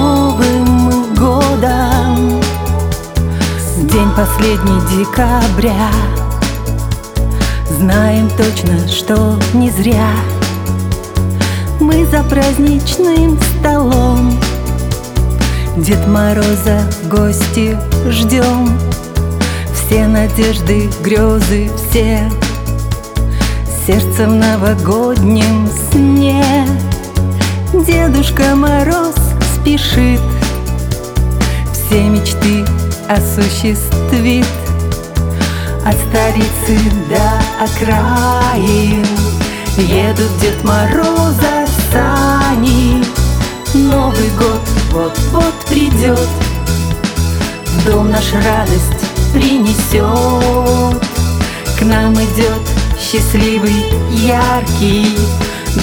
Новым годом. День последний декабря. Знаем точно, что не зря. Мы за праздничным столом. Дед Мороза в гости ждем. Все надежды, грезы, все. Сердце в новогоднем сне. Дедушка Мороз спешит Все мечты осуществит. От столицы до окраин Едут Дед Мороза сани. Новый год вот-вот придет В дом наш радость принесет. К нам идет счастливый, яркий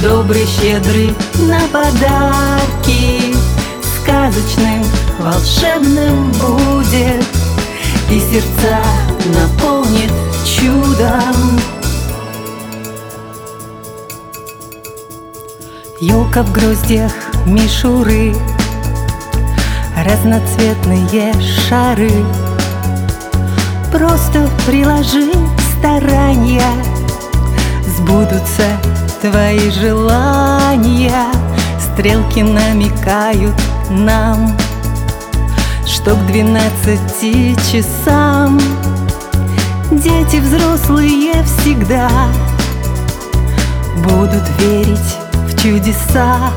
Добрый, щедрый на подарки Сказочным, волшебным будет. И сердца наполнит чудом. Елка в гроздьях мишуры Разноцветные шары. Просто приложи старания Сбудутся твои желания. Стрелки намекают нам Что к двенадцати часам. Дети взрослые всегда Будут верить в чудеса.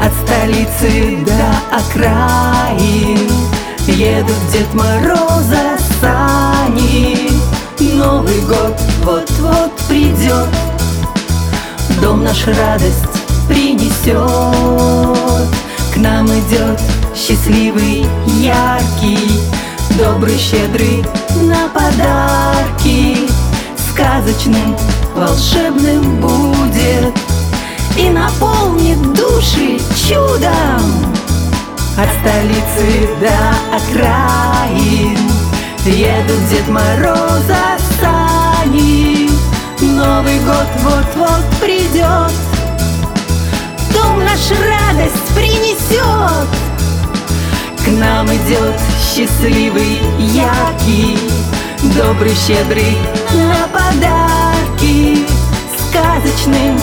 От столицы до окраин Едут Дед Мороза сани. Новый год вот-вот придет Дом наш радость принесет К нам идет счастливый, яркий Добрый, щедрый на подарки. Сказочным, волшебным будет И наполнит души чудом. От столицы до окраин Едут Дед Мороза сани. Новый год вот-вот придет нам идет счастливый, яркий Добрый, щедрый на подарки. Сказочным,